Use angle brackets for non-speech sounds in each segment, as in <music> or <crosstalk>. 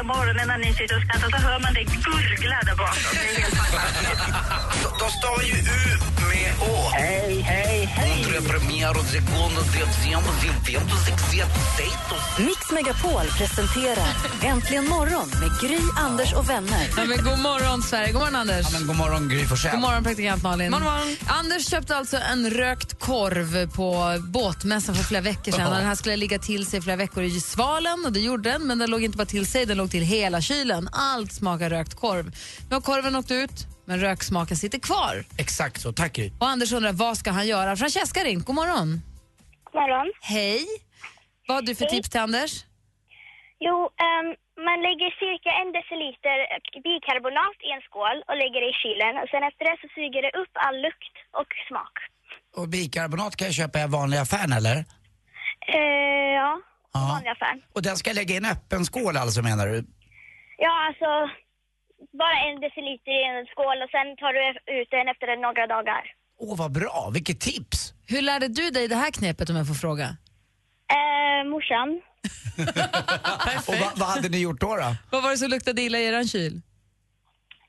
hela morgonen när ni sitter och skrattar så hör man det gurgla där bakom. Det är helt fantastiskt. De stavar ju ut med å. Hej, hej, hej! Vivendo sextetos. Mix Megapol presenterar Äntligen morgon med Gry, Anders och vänner. Ja, men god morgon, Sverige. God morgon, Anders. Ja, men god morgon, Gry Forssell. God morgon, praktikant Malin. Anders köpte alltså en rökt korv på båtmässan för flera veckor sedan. Den här skulle ligga till sig flera veckor i svalen och det gjorde den, men den låg inte bara till sig, den låg till hela kylen. Allt smakar rökt korv. Nu har korven åkt ut, men röksmaken sitter kvar. Exakt så, tack. Och Anders undrar, vad ska han göra? Francesca ringt, god morgon. God morgon. Hej. Vad har du för tips till Anders? Jo, ehm, man lägger cirka en deciliter bikarbonat i en skål och lägger det i kylen. Och sen efter det så suger det upp all lukt och smak. Och bikarbonat kan jag köpa i vanliga affären eller? Vanliga affär. Och den ska lägga i en öppen skål alltså menar du? Ja, alltså bara en deciliter i en skål och sen tar du ut den efter några dagar. Åh vad bra, vilket tips! Hur lärde du dig det här knepet om jag får fråga? Eh, morsan. <laughs> Och vad, vad hade ni gjort då? då? Vad var det som luktade illa i eran kyl?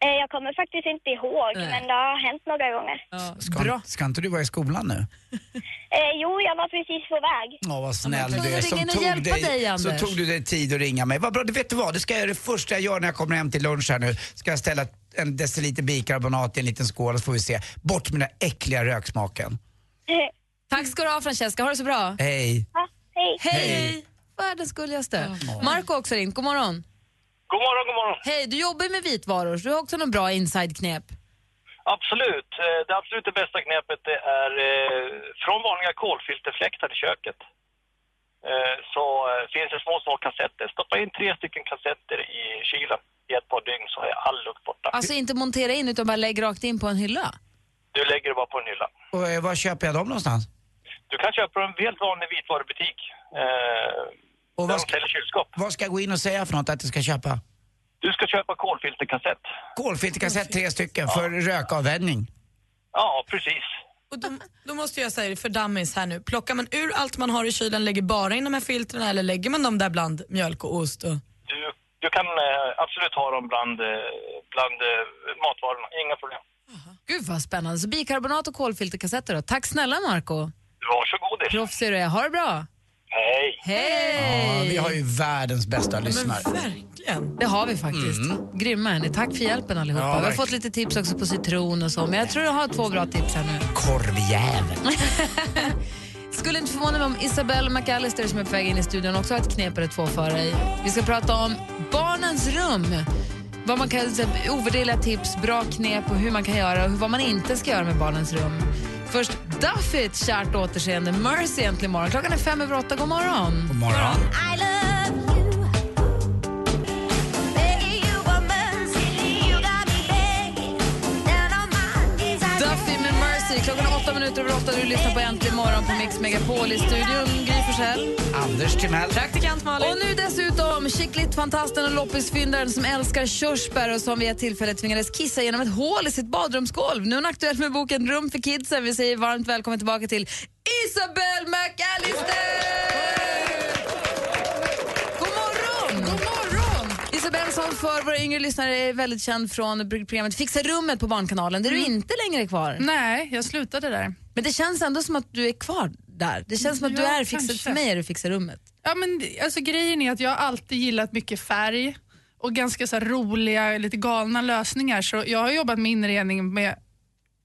Eh, jag kommer faktiskt inte ihåg, Nej. men det har hänt några gånger. Ska, Bra. ska inte du vara i skolan nu? <laughs> Eh, jo, jag var precis på väg. Åh vad snäll du är som tog, dig, dig, så tog du dig tid att ringa mig. Vad bra, du vet du vad? Det ska jag göra det första jag gör när jag kommer hem till lunch här nu. Ska jag ställa en deciliter bikarbonat i en liten skål så får vi se. Bort med den äckliga röksmaken. <laughs> Tack ska du ha Francesca, ha det så bra. Hej! ja, hej. Hej! Världens gulligaste. Marco har också ringt, god morgon. God morgon, god morgon. Hej, du jobbar ju med vitvaror, så du har också någon bra inside-knep. Absolut. Eh, Det absolut det bästa knepet det är eh, från vanliga kolfilterfläktar i köket. Eh, så finns det små, små kassetter. Stoppa in tre stycken kassetter i kylen i ett par dygn så är all lukt borta. Alltså inte montera in utan bara lägg rakt in på en hylla. Du lägger det bara på en hylla. Och var köper jag dem någonstans? Du kan köpa dem i en helt vanlig vitvarubutik. Och vad ska, kylskåp. vad ska jag gå in och säga för något att jag ska köpa? Du ska köpa kolfilterkassett. Kolfilterkassett, tre stycken, för rökavvänjning. Ja, precis. Och då, då måste jag säga för dummies här nu. Plockar man ur allt man har i kylen, lägger bara in de här filtrerna eller lägger man dem där bland mjölk och ost? Och... Du, du kan eh, absolut ha dem bland, eh, bland eh, matvarorna. Inga problem. Gud vad spännande. Så bikarbonat och kolfilterkassetter då. Tack snälla Marco. Varsågod. Proffs är du är. Ha det bra. Hej. Hej! Ja, vi har ju världens bästa lyssnare. Verkligen. Det har vi faktiskt. Grymma är ni. Tack för hjälpen allihopa. Ja, vi har fått lite tips också på citron och så, men jag tror jag har två bra tips här nu. Korvjävel. <laughs> Skulle inte förvåna mig om Isabelle McAllister som är på väg in i studion också har ett knep eller två för dig. Vi ska prata om barnens rum. Vad man kan, ovärderliga tips, bra knep och hur man kan göra och vad man inte ska göra med barnens rum. Först Duffy, ett kärt återseende. Mercy äntligen morgon. Klockan är fem över åtta. God morgon. God morgon. Duffy Mercy. Klockan är åtta minuter över åtta. Du lyssnar på Äntligen morgon på Mix Megapol i studion. Gry Forssell. Anders Timell. Praktikant Malin. Och nu dessutom Chicklit-fantasten och loppisfyndaren som älskar körsbär och som vid ett tillfälle tvingades kissa genom ett hål i sitt badrumsgolv. Nu är hon aktuell med boken Rum för kidsen. Vi säger varmt välkommen tillbaka till Isabelle McAllister! Som för våra yngre lyssnare är väldigt känd från programmet Fixa rummet på Barnkanalen där du inte längre är kvar. Nej, jag slutade där. Men det känns ändå som att du är kvar där. Det känns som att du Ja, är fixad. För mig är du Fixa rummet. Ja, men, alltså, grejen är att jag har alltid gillat mycket färg och ganska så här, roliga, lite galna lösningar. Så jag har jobbat med inredning med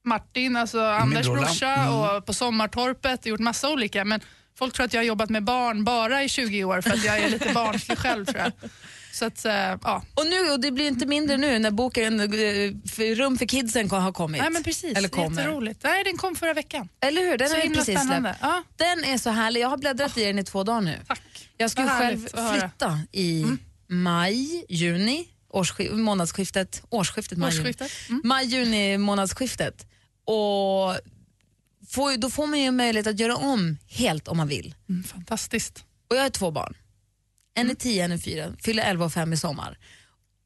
Martin, alltså Anders brorsa, Mm. och på Sommartorpet, gjort massa olika. Men folk tror att jag har jobbat med barn bara i 20 år för att jag är lite barnslig själv tror jag. Så att, eh, ja. Och, nu, och det blir inte mindre nu när boken eh, för Rum för kidsen har kommit. Nej men precis, Eller kommer. jätteroligt. Nej, den kom förra veckan. Eller hur? Den Så himla precis släppt. Ja. Den är så härlig. Jag har bläddrat i den i två dagar nu. Tack. Jag Vad själv. Mm. flytta i maj, juni årsskif- månadsskiftet, årsskiftet, maj, juni. Årsskiftet. Mm. maj-juni månadsskiftet. Och får, då får man ju möjlighet att göra om helt om man vill. Mm, fantastiskt. Och jag har två barn. En är 10, en är 4, fyller 11 och 5 i sommar.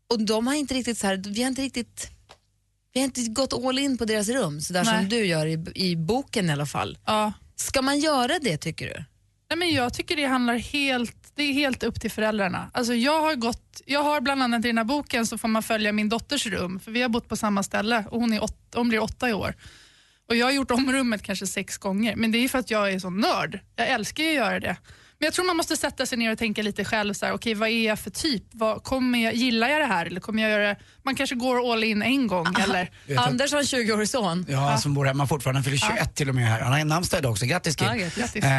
Och de har inte riktigt så här, vi har inte riktigt vi har inte gått all in på deras rum, så där Nej. som du gör i, i boken i alla fall. Ja. Ska man göra det tycker du? Nej, men jag tycker det handlar helt, det är helt upp till föräldrarna. Alltså jag, har gått, jag har bland annat i den här boken så får man följa min dotters rum, för vi har bott på samma ställe och hon, är åt, hon blir åtta i år. Och Jag har gjort om rummet kanske sex gånger, men det är för att jag är så nörd. Jag älskar ju att göra det. Men jag tror man måste sätta sig ner och tänka lite själv, så här, okej vad är jag för typ? Vad, kommer jag, gillar jag det här? Eller kommer jag göra? Man kanske går all in en gång. Eller, Anders har en 20-årig son. Ja, som bor hemma fortfarande. Han fyller 21 till och med här. Han har en namnsdag idag också. Grattis Kid. Ja, grattis. Eh,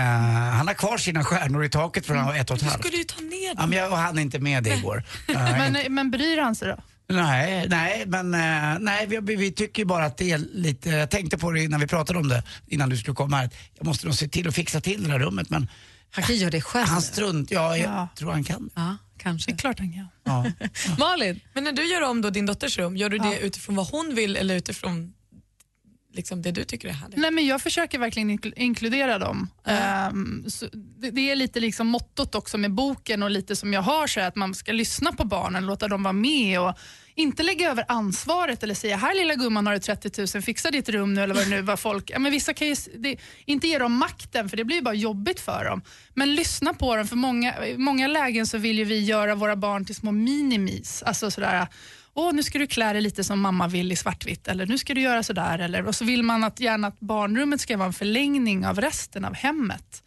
han har kvar sina stjärnor i taket från han var ett och ett Du halvt. skulle ju ta ner Ja, dem. men jag hann inte med det igår. <laughs> Men, men bryr han sig då? Nej, nej, men eh, nej, vi, vi, tycker ju bara att det är lite, jag tänkte på det innan vi pratade om det, innan du skulle komma här, jag måste nog se till att fixa till det här rummet men Han kan göra det själv. han strunt, ja, jag Ja. tror han kan. Ja, kanske. Det är klart han kan. Ja. <laughs> Malin? Men när du gör om då din dotters rum, gör du det utifrån vad hon vill eller utifrån liksom, det du tycker är härligt? Nej, men jag försöker verkligen inkl- inkludera dem. Ehm, så det, det är lite liksom mottot också med boken och lite som jag har så att man ska lyssna på barnen, låta dem vara med och inte lägga över ansvaret eller säga här lilla gumman har du 30 000, fixa ditt rum nu eller vad det nu var folk. Ja, men vissa kan ju det, inte ge dem makten för det blir ju bara jobbigt för dem. Men lyssna på dem för många, i många lägen så vill ju vi göra våra barn till små minimis. Alltså sådär Åh, nu ska du klä dig lite som mamma vill i svartvitt eller nu ska du göra sådär. Eller, och så vill man att gärna att barnrummet ska vara en förlängning av resten av hemmet.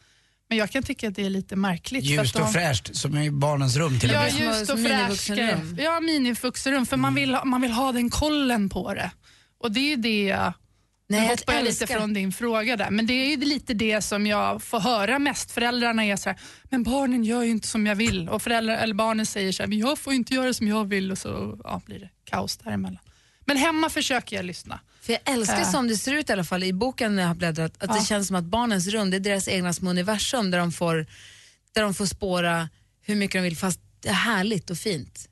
Men jag kan tycka att det är lite märkligt. för Ljust att och de- fräscht som är barnens rum till och Ja, med. Som ljust och fräscht. Ja, minivuxenrum. För man, vill, ha- man vill ha den kollen på det. Och det är ju det jag... Nej, jag hoppar jag lite från din fråga där. Men det är ju lite det som jag får höra mest. Föräldrarna är så här, men barnen gör ju inte som jag vill. Och föräldrar, eller barnen säger så här, men jag får inte göra som jag vill. Och så ja, blir det kaos däremellan. Men hemma försöker jag lyssna. För jag älskar Äh. som det ser ut i alla fall i boken när jag har bläddrat, att det Ja. känns som att barnens rum, det är deras egna små universum där de får, där de får spåra hur mycket de vill fast det är härligt och fint.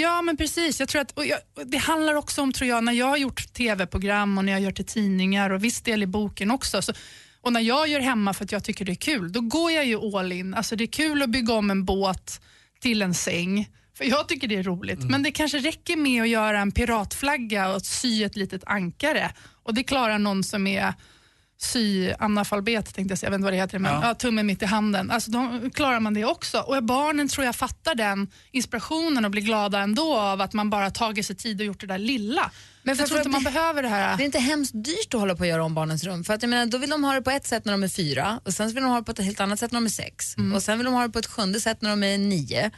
Ja, men precis. Jag tror att, och jag, det handlar också om, tror jag, när jag har gjort tv-program och när jag gör till tidningar och viss del i boken också. Så, och när jag gör hemma för att jag tycker det är kul, då går jag ju all in. Alltså det är kul att bygga om en båt till en säng. För jag tycker det är roligt. Men det kanske räcker med att göra en piratflagga och sy ett litet ankare. Och det klarar någon som är sy-analfabet, tänkte jag säga, jag vet inte vad det heter, men Ja. ja. tummen mitt i handen. Alltså, då klarar man det också. Och barnen tror jag fattar den inspirationen och blir glada ändå av att man bara tagit sig tid och gjort det där lilla. Men jag tror inte man behöver det här. Det är inte hemskt dyrt att hålla på att göra om barnens rum. För att jag menar, då vill de ha det på ett sätt när de är fyra och sen vill de ha det på ett helt annat sätt när de är sex Mm. och sen vill de ha det på ett sjunde sätt när de är nio.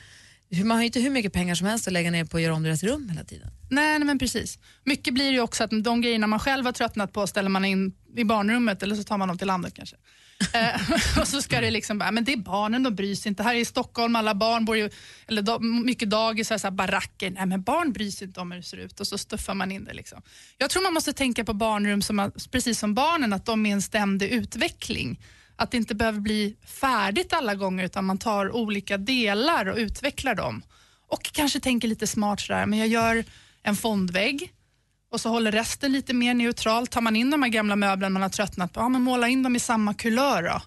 Man har ju inte hur mycket pengar som helst att lägga ner på att göra om deras rum hela tiden. Nej, nej men precis. Mycket blir ju också att de grejerna man själv har tröttnat på ställer man in i barnrummet eller så tar man dem till landet kanske. <laughs> Eh, <laughs> och så ska det liksom bara, men det är barnen, de bryr sig inte. Här i Stockholm, alla barn bor ju, eller da, mycket dagis, så här, så här, baracker. Nej men barn bryr sig inte om hur det ser ut och så stuffar man in det. Liksom. Jag tror man måste tänka på barnrum som, precis som barnen, att de är en ständig utveckling. Att det inte behöver bli färdigt alla gånger utan man tar olika delar och utvecklar dem. Och kanske tänker lite smart sådär, men jag gör en fondvägg och så håller resten lite mer neutralt. Tar man in de här gamla möblerna man har tröttnat på, ja, men måla in dem i samma kulör då.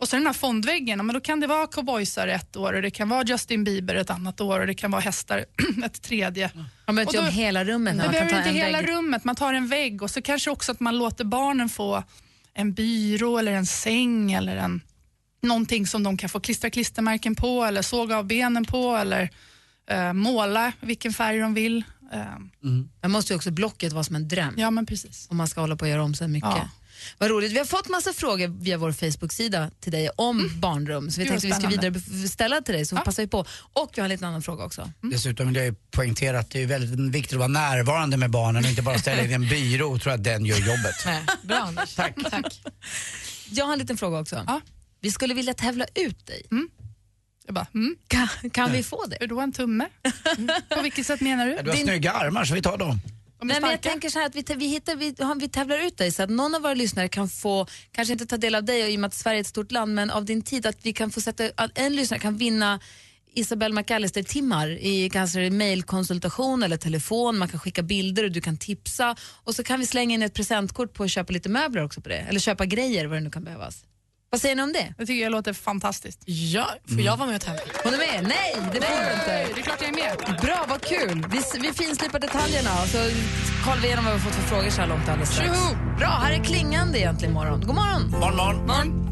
Och så den här fondväggen, ja, men då kan det vara cowboysar ett år och det kan vara Justin Bieber ett annat år och det kan vara hästar <clears throat> ett tredje. Man behöver inte om hela rummet. man behöver inte hela vägg. rummet, man tar en vägg och så kanske också att man låter barnen få en byrå eller en säng eller en, någonting som de kan få klistra klistermärken på eller såga av benen på eller eh, måla vilken färg de vill. Eh, Man måste ju också blocket vara som en dröm. ja men precis. om man ska hålla på att göra om så mycket. Ja. Vad roligt. Vi har fått massa frågor via vår Facebook-sida till dig om barnrum. Så vi tänkte att vi ska spännande. vidare ställa till dig så Ja. passar vi på. Och vi har en liten annan fråga också. Dessutom vill jag poängtera att det är väldigt viktigt att vara närvarande med barnen och inte bara ställa in en byrå och tro att den gör jobbet. <laughs> Nej, bra Anders. <laughs> Tack. Tack. Jag har en liten fråga också. Ja. Vi skulle vilja tävla ut dig. Jag bara, mm, Kan, kan vi få det? är då en tumme? På vilket sätt menar du? Du har Din- snygga armar så vi tar dem. Nej, men jag tänker så här att vi, vi, hittar, vi, vi tävlar ut dig så att någon av våra lyssnare kan få, kanske inte ta del av dig och i och med att Sverige är ett stort land, men av din tid att vi kan få sätta, att en lyssnare kan vinna Isabelle McAllister-timmar i kanske mejlkonsultation eller telefon. Man kan skicka bilder och du kan tipsa. Och så kan vi slänga in ett presentkort på att köpa lite möbler också på det. Eller köpa grejer, vad det nu kan behövas. Vad säger ni om det? Jag tycker det låter fantastiskt. Ja, får jag vara med och tävla? Hon är med? Nej, det får du inte. Det är klart jag är med. Bra, vad kul. Vi, vi finslipar detaljerna och så kollar vi igenom vad vi har fått för frågor så här långt alldeles strax. Tjoho! Bra, här är klingande egentligen imorgon. God morgon. Morgon, morgon. morgon.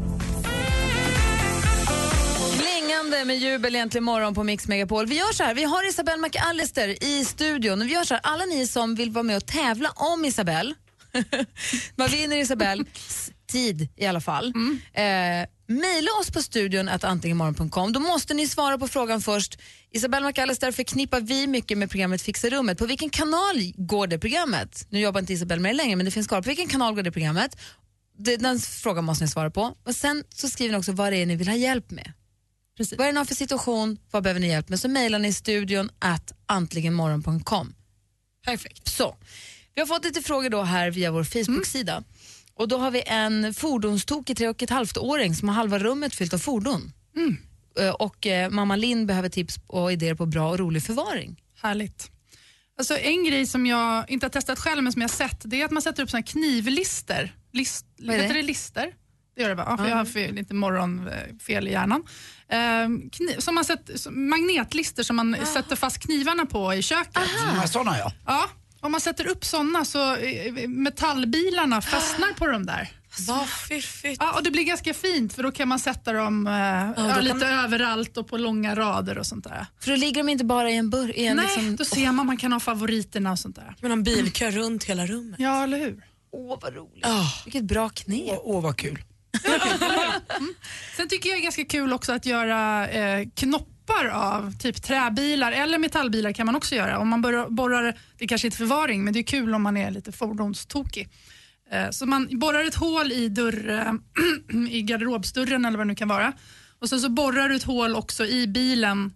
Klingande med jubel egentligen morgon på Mix Megapol. Vi gör så här, vi har Isabelle McAllister i studion. Vi gör så här, alla ni som vill vara med och tävla om Isabelle, <laughs> man vinner Isabelles tid i alla fall. Eh, Maila oss på studion att antligenmorgon.com. Då måste ni svara på frågan först. Isabelle McAllister förknippar vi mycket med programmet Fixa rummet. På vilken kanal går det programmet? Nu jobbar inte Isabelle med det längre men det finns kvar. På vilken kanal går det programmet? Det, den frågan måste ni svara på. Och Sen så skriver ni också vad det är ni vill ha hjälp med. Vad är det för situation? Vad behöver ni hjälp med? Så mejlar ni studion att antligenmorgon.com. Perfekt. Så. Vi har fått lite frågor då här via vår Facebook-sida. Och då har vi en fordonstokig tre och ett halvt-åring som har halva rummet fyllt av fordon. Eh, Och eh, mamma Linn behöver tips och idéer på bra och rolig förvaring. Härligt. Alltså en grej som jag inte har testat själv men som jag har sett det är att man sätter upp såna här knivlister. List, Vad är heter det? det lister? Det gör det va? Ja, för jag har fel, lite morgonfel i hjärnan. Ehm, kniv, som man sätter, som magnetlister som man sätter fast knivarna på i köket. Ja. Ja, om man sätter upp såna så eh, metallbilarna fastnar på de där. Vad fiffigt. Ja, och det blir ganska fint för då kan man sätta dem eh, ja, lite man- överallt och på långa rader och sånt där. För då ligger de inte bara i en burk. Nej, liksom, då ser man man kan ha favoriterna och sånt där. Men en bilkö runt hela rummet. Ja, eller hur? Åh, vad roligt. Ah. Vilket bra knep. Åh, åh, vad kul. <laughs> Sen tycker jag det är ganska kul också att göra eh, knoppar av typ träbilar eller metallbilar kan man också göra. Om man borrar, borrar, det kanske inte förvaring, men det är kul om man är lite fordonstokig. Eh, så man borrar ett hål i, dörr, eh, <clears throat> i garderobsdörren eller vad det nu kan vara. Och sen så borrar du ett hål också i bilen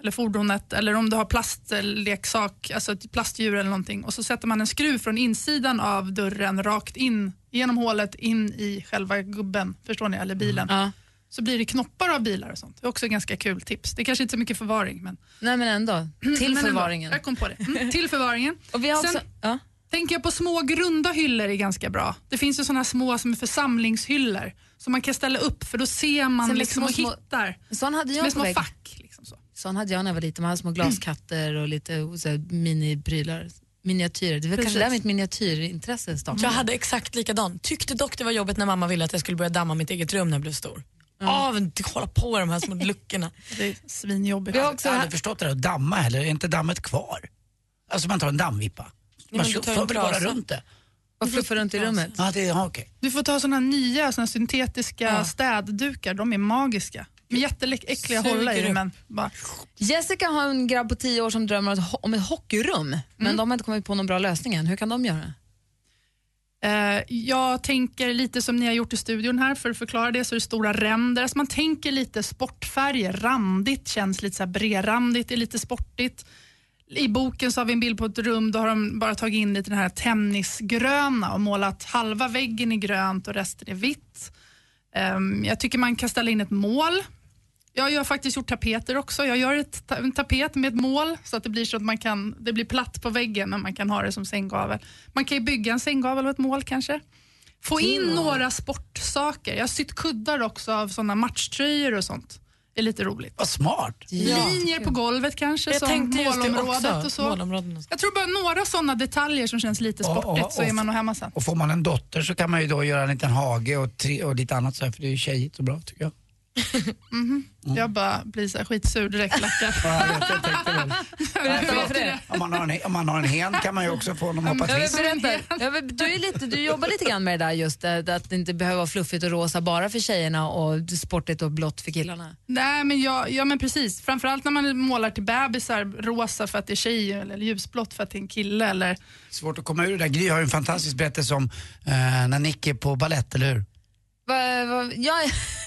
eller fordonet eller om du har plastleksak, alltså ett plastdjur eller någonting och så sätter man en skruv från insidan av dörren rakt in genom hålet in i själva gubben, förstår ni, eller bilen. Mm. Så blir det knoppar av bilar och sånt. Det är också ganska kul tips. Det är kanske inte så mycket förvaring men Nej men ändå, till <clears throat> men ändå. förvaringen. Jag kom på det. Mm, till förvaringen. <laughs> Och vi har också, Sen ja. tänker jag på små grunda hyllor är ganska bra. Det finns ju sådana små som är församlingshyllor som man kan ställa upp för då ser man Som är liksom små, och hittar. Sån hade Som jag är på små väggen. fack. Liksom så. Sån hade jag när jag var liten. Man hade små glaskatter och lite här, miniprylar. Miniatyrer. Det var kanske Precis. där mitt miniatyrintresse startade. Jag hade exakt likadant. Tyckte dock det var jobbigt när mamma ville att jag skulle börja damma mitt eget rum när jag blev stor. Av att hålla på i de här små luckorna. <laughs> Det är svinjobbigt. Har också Jag har här, aldrig förstått det där att damma heller. Är inte dammet kvar? Alltså man tar en dammvippa. Man tjuffar en väl bara runt det? och fluffa runt i rummet. Ja, det, ja, okej. Du får ta såna nya såna syntetiska Ja. städdukar. De är magiska. De är jätteäckliga att hålla i men bara, Jessica har en grabb på tio år som drömmer om ett ho- om ett hockeyrum. Mm. Men de har inte kommit på någon bra lösning än. Hur kan de göra? Eh, jag tänker lite som ni har gjort i studion här för att förklara det så är det stora ränder. Alltså man tänker lite sportfärger, randigt känns lite så här bredrandigt, det är lite sportigt. I boken så har vi en bild på ett rum, då har de bara tagit in lite den här tennisgröna och målat halva väggen i grönt och resten i vitt. Ehm, jag tycker man kan ställa in ett mål. Jag har faktiskt gjort tapeter också. Jag gör ett, ta- en tapet med ett mål så att det blir så att man kan, det blir platt på väggen men man kan ha det som sänggavel. Man kan ju bygga en sänggavel och ett mål kanske. Få in några sportsaker. Jag har sytt kuddar också av såna matchtröjor och sånt. Det är lite roligt. Vad smart. Linjer på golvet kanske Jag som målområdet och så. Målområden och. Jag tror bara några såna detaljer som känns lite Och- och- sportigt så och- är man nog hemma sen. Och får man en dotter så kan man ju då göra en liten hage och, tre, och lite annat så här, för det är ju tjejigt och bra tycker jag. Jag bara blir så här skitsur direkt. <laughs> Ja, jag tänkte väl. Det? <laughs> Om man, har en, om man har en hen kan man ju också få honom att hoppa twist. du, är lite, du jobbar lite grann med det där just det, att det inte behöver vara fluffigt och rosa bara för tjejerna och sportigt och blått för killarna. Nej, men jag, ja, men precis. Framförallt när man målar till bebisar rosa för att det är tjej eller ljusblått för att det är en kille. Eller, Svårt att komma ur det där. Gry har ju en fantastisk berättelse om eh, när Nick är på ballett, eller hur? Va, va, vara, ja,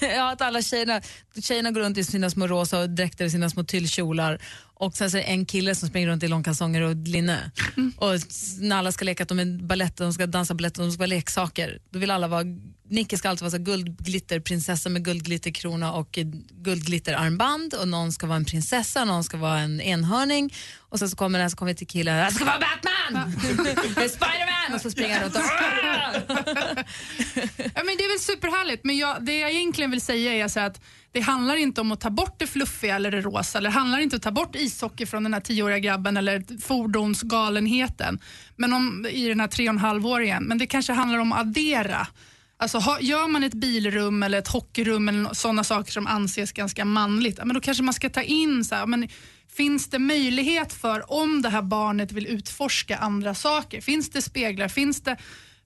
<laughs> ja, att alla tjejerna, tjejerna går runt i sina små rosa dräkter, sina små tyllkjolar och sen så är det en kille som springer runt i långkalsonger och linne. Och s- när alla ska leka att de är balett, de ska dansa balett och de ska vara leksaker, då vill alla vara Nicke ska alltid vara så guldglitterprinsessa med guldglitterkrona och guldglitterarmband och någon ska vara en prinsessa, någon ska vara en enhörning och sen så kommer den så kommer vi till killen, jag ska vara Batman! <laughs> Det är Spiderman! Och så springer han runt och Ja, men det är väl superhärligt, men jag, det jag egentligen vill säga är så att det handlar inte om att ta bort det fluffiga eller det rosa, eller det handlar inte om att ta bort ishockey från den här tioåriga grabben eller fordonsgalenheten men om, i den här tre och en halvåringen. Men det kanske handlar om att addera. Alltså, ha, gör man ett bilrum eller ett hockeyrum eller sådana saker som anses ganska manligt, men då kanske man ska ta in så här, men Finns det möjlighet för, om det här barnet vill utforska andra saker, finns det speglar, finns det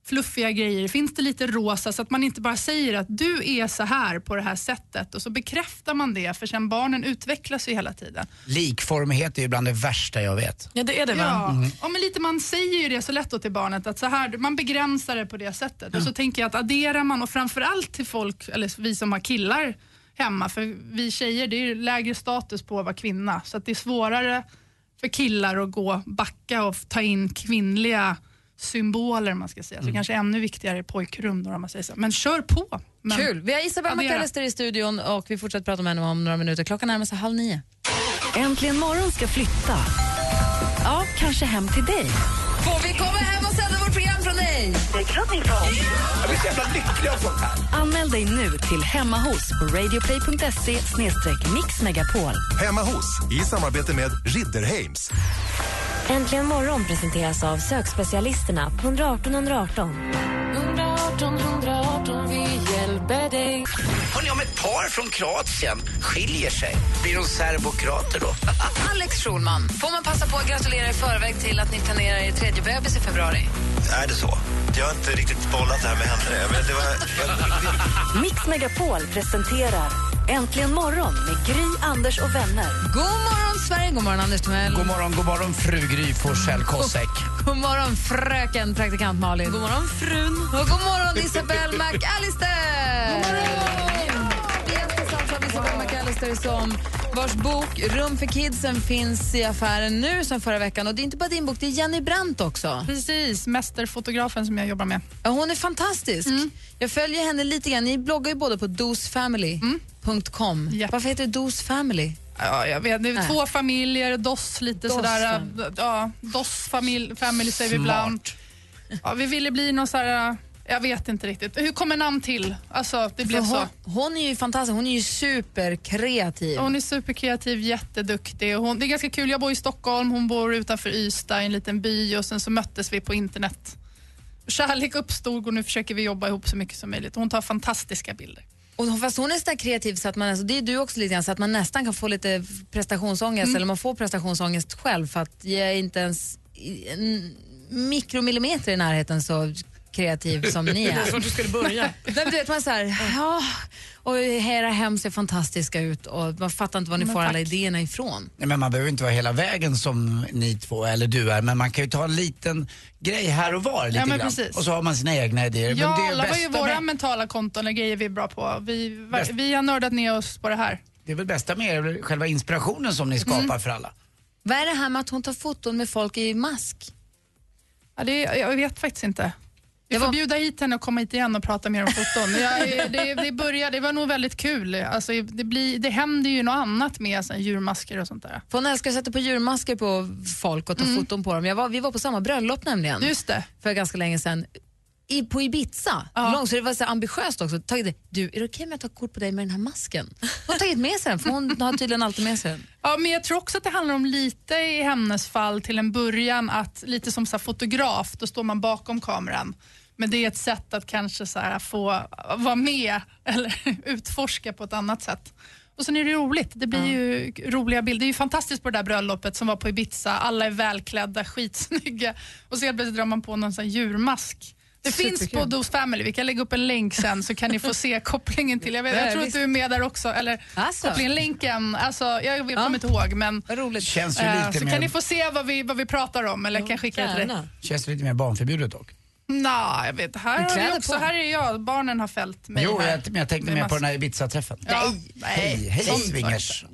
fluffiga grejer, finns det lite rosa så att man inte bara säger att du är så här på det här sättet? Och så bekräftar man det för sen barnen utvecklas ju hela tiden. Likformighet är ju bland det värsta jag vet. Ja, det är det Ja, ja men lite, man säger ju det så lätt då till barnet att så här, man begränsar det på det sättet. Och så tänker jag att adderar man och framförallt till folk, eller vi som har killar hemma, för vi tjejer det är ju lägre status på att vara kvinna. Så att det är svårare för killar att gå backa och ta in kvinnliga symboler man ska säga. Så kanske ännu viktigare i pojkrum då om man säger så. Men kör på! Men Kul! Vi har Isabel addera. McAllister i studion och vi fortsätter prata med henne om några minuter. Klockan närmar sig halv nio. Äntligen morgon ska flytta. Ja, kanske hem till dig. Får vi komma hem och sända vårt program från dig? Det klart ni får. Jag blir så jävla lycklig av sånt här. Anmäl dig nu till Hemma hos på radioplay.se mixmegapol. Hemma hos, i samarbete med Ridderheims. Äntligen morgon presenteras av sökspecialisterna på 118 118. 118 118, vi hjälper dig. Hörrni, om ett par från Kroatien skiljer sig, blir de serbokrater då? <laughs> Alex Schulman, får man passa på att gratulera i förväg till att ni planerar er tredje bebis i februari? Är det så? Jag har inte riktigt bollat det här med henne. Men det var... Mix Megapol presenterar Äntligen morgon med Gry, Anders och vänner. God morgon Sverige, god morgon Anders Timell. God morgon, god morgon fru Gry Forssell Kosek. <laughs> God morgon fröken praktikant Malin. God morgon frun. Och god morgon Isabel McAllister. God morgon. Vi gästas alltså av Isabel McAllister som vars bok Rum för kidsen finns i affären nu som förra veckan. Och det är inte bara din bok, det är Jenny Brandt också. Precis, mästerfotografen som jag jobbar med. Ja, hon är fantastisk. Jag följer henne lite grann. Ni bloggar ju båda på dosfamily.com. Varför heter det Dos Family? Ja, jag vet. Det är Nej. två familjer, DOS lite DOS, sådär. Ja, DOS familj, family säger vi ibland. Ja, vi ville bli någon sådär, jag vet inte riktigt. Hur kommer namn till? Alltså, det blev För så. hon, hon är ju fantastisk. Hon är ju superkreativ. Hon är superkreativ, jätteduktig. Hon, det är ganska kul, jag bor i Stockholm, hon bor utanför Ystad i en liten by och sen så möttes vi på internet. Kärlek uppstod och nu försöker vi jobba ihop så mycket som möjligt. Hon tar fantastiska bilder. Och fast hon är så kreativ så att man, alltså, det är du också lite grann, så att man nästan kan få lite prestationsångest Mm. eller man får prestationsångest själv för att jag inte ens en mikromillimeter i närheten så kreativ som ni är. Det så du skulle börja. Nej, <laughs> men du vet, man är så här, ja, och era hem ser fantastiska ut och man fattar inte var ni Men får tack. alla idéerna ifrån. Nej, men man behöver inte vara hela vägen som ni två eller du är, men man kan ju ta en liten grej här och var lite Ja, men grann. precis. Och så har man sina egna idéer. Ja, men det alla har ju våra med, mentala konton och grejer vi är bra på. Vi, Bäst. vi har nördat ner oss på det här. det är väl bästa med er, själva inspirationen som ni skapar Mm. för alla. Vad är det här med att hon tar foton med folk i mask? Ja, det, jag vet faktiskt inte. Vi Det får bjuda hit henne och komma hit igen och prata mer om foton. Jag, det, det, började, det var nog väldigt kul. Alltså, det, blir, det händer ju något annat med så här, djurmasker och sånt där. För hon älskar att sätta på djurmasker på folk och ta foton på dem. Var, vi var på samma bröllop nämligen. Mm. Just det. För ganska länge sedan. I, på Ibiza. Långt, så det var så ambitiöst också. Tagit det. Du, är det okej om jag tar kort på dig med den här masken? Hon har tagit med sig den, för hon har tydligen alltid med sig den. Ja, men jag tror också att det handlar om lite i hennes fall till en början att lite som så fotograf, då står man bakom kameran. Men det är ett sätt att kanske så här, få vara med eller <laughs> utforska på ett annat sätt. Och sen är det roligt. Det blir ju roliga bilder. Det är ju fantastiskt på det där bröllopet som var på Ibiza. Alla är välklädda, <laughs> skitsnygga. Och så helt plötsligt drar man på någon sån djurmask. Det finns Superkul. på Dos Family. Vi kan lägga upp en länk sen så kan ni få se <laughs> kopplingen till. Jag, vet, Ja, jag tror att du är med där också. Eller Alltså. kopplingen, länken. Alltså, jag kommer inte ihåg men roligt. Känns ju lite så mer- kan ni få se vad vi, vad vi pratar om eller kan skicka det till dig. Känns lite mer barnförbjudet dock. Nej, jag vet. Här, har vi också, på. här är jag. Barnen har fällt mig Jo, jag, men jag tänkte Med mer på den här Ibiza-träffen. Ja. Hej, hej Sånt swingers.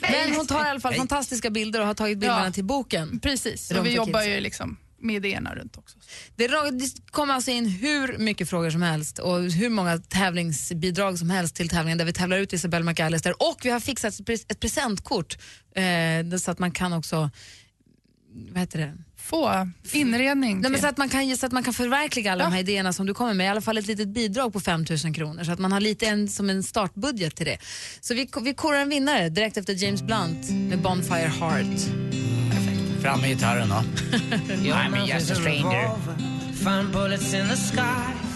Men hon tar i alla fall Hej. fantastiska bilder och har tagit bilderna Ja. till boken. Precis, och vi jobbar kidsen. ju liksom med idéerna runt också. Det det kommer alltså in hur mycket frågor som helst och hur många tävlingsbidrag som helst till tävlingen där vi tävlar ut Isabelle McAllister och vi har fixat ett presentkort eh, så att man kan också vad heter det? Få inredning. Nej, men så, att man kan, så att man kan förverkliga alla de här idéerna som du kommer med, i alla fall ett litet bidrag på 5 000 kronor så att man har lite en, som en startbudget till det. Så vi, vi korar en vinnare direkt efter James Blunt med Bonfire Heart. Fram med gitarren då. I'm just a stranger. Find bullets in the sky.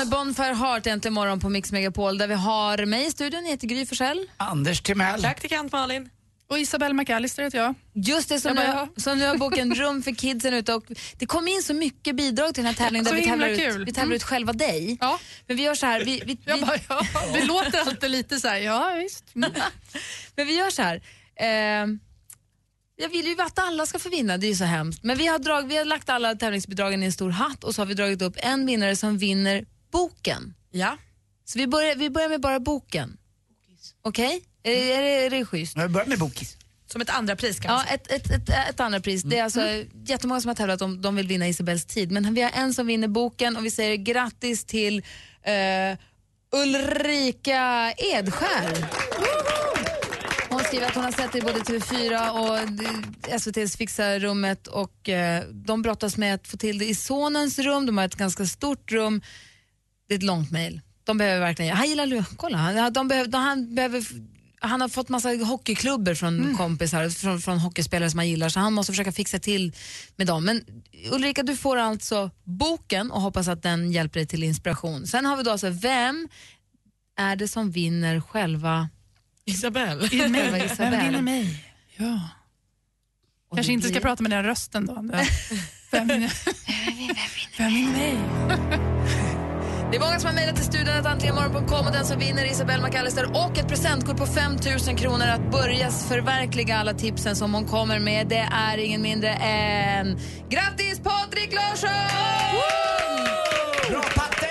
Med Bonfire Heart äntligen morgon på Mix Megapol där vi har mig i studion, jag heter Gry Forssell. Anders Timell. Praktikant Malin. Och Isabelle McAllister heter jag. Just det, som, Jag bara, nu, som nu har boken <laughs> Rum för kidsen ute och det kom in så mycket bidrag till den här tävlingen där vi tävlar, kul. ut, vi tävlar ut själva dig. Ja. Men vi gör så här, vi, vi, vi, bara, ja, <laughs> det låter alltid lite så här, ja visst. Mm. men vi gör så här. Eh, jag vill ju att alla ska få vinna, det är ju så hemskt. Men vi har, drag, vi har lagt alla tävlingsbidragen i en stor hatt och så har vi dragit upp en vinnare som vinner boken. Ja. Så vi börjar, vi börjar med bara boken. Okej? Är, är, det- är det schysst? Jag börjar med bokis. Som ett andra pris kan man Ja, ett, ett, ett, ett andra pris. Det är alltså jättemånga som har tävlat om de vill vinna Isabells tid. Men vi har en som vinner boken och vi säger grattis till eh, Ulrika Edskär. Hon skriver att hon har sett det i både TV4 och eh, SVTs Fixa rummet och eh, de brottas med att få till det i sonens rum. De har ett ganska stort rum. Det är ett långt mejl. De behöver verkligen, han gillar lu- kolla, han, de behöver, de, han behöver han har fått massa hockeyklubbor från kompisar, från, från hockeyspelare som han gillar, så han måste försöka fixa till med dem. Men Ulrika, du får alltså boken och hoppas att den hjälper dig till inspiration. Sen har vi då alltså, vem är det som vinner själva Isabelle. <laughs> I mig. Själva Vem vinner mig? Ja. Och Kanske inte ska blir- prata med den rösten då. <laughs> Vem vinner, vem vinner mig? Det är många som har mejlat till studion att antligenmorgon.com och den som vinner är Isabelle McAllister och ett presentkort på 5 000 kronor att börja förverkliga alla tipsen som hon kommer med. Det är ingen mindre än... Grattis Patrik Larsson! Bra Patte!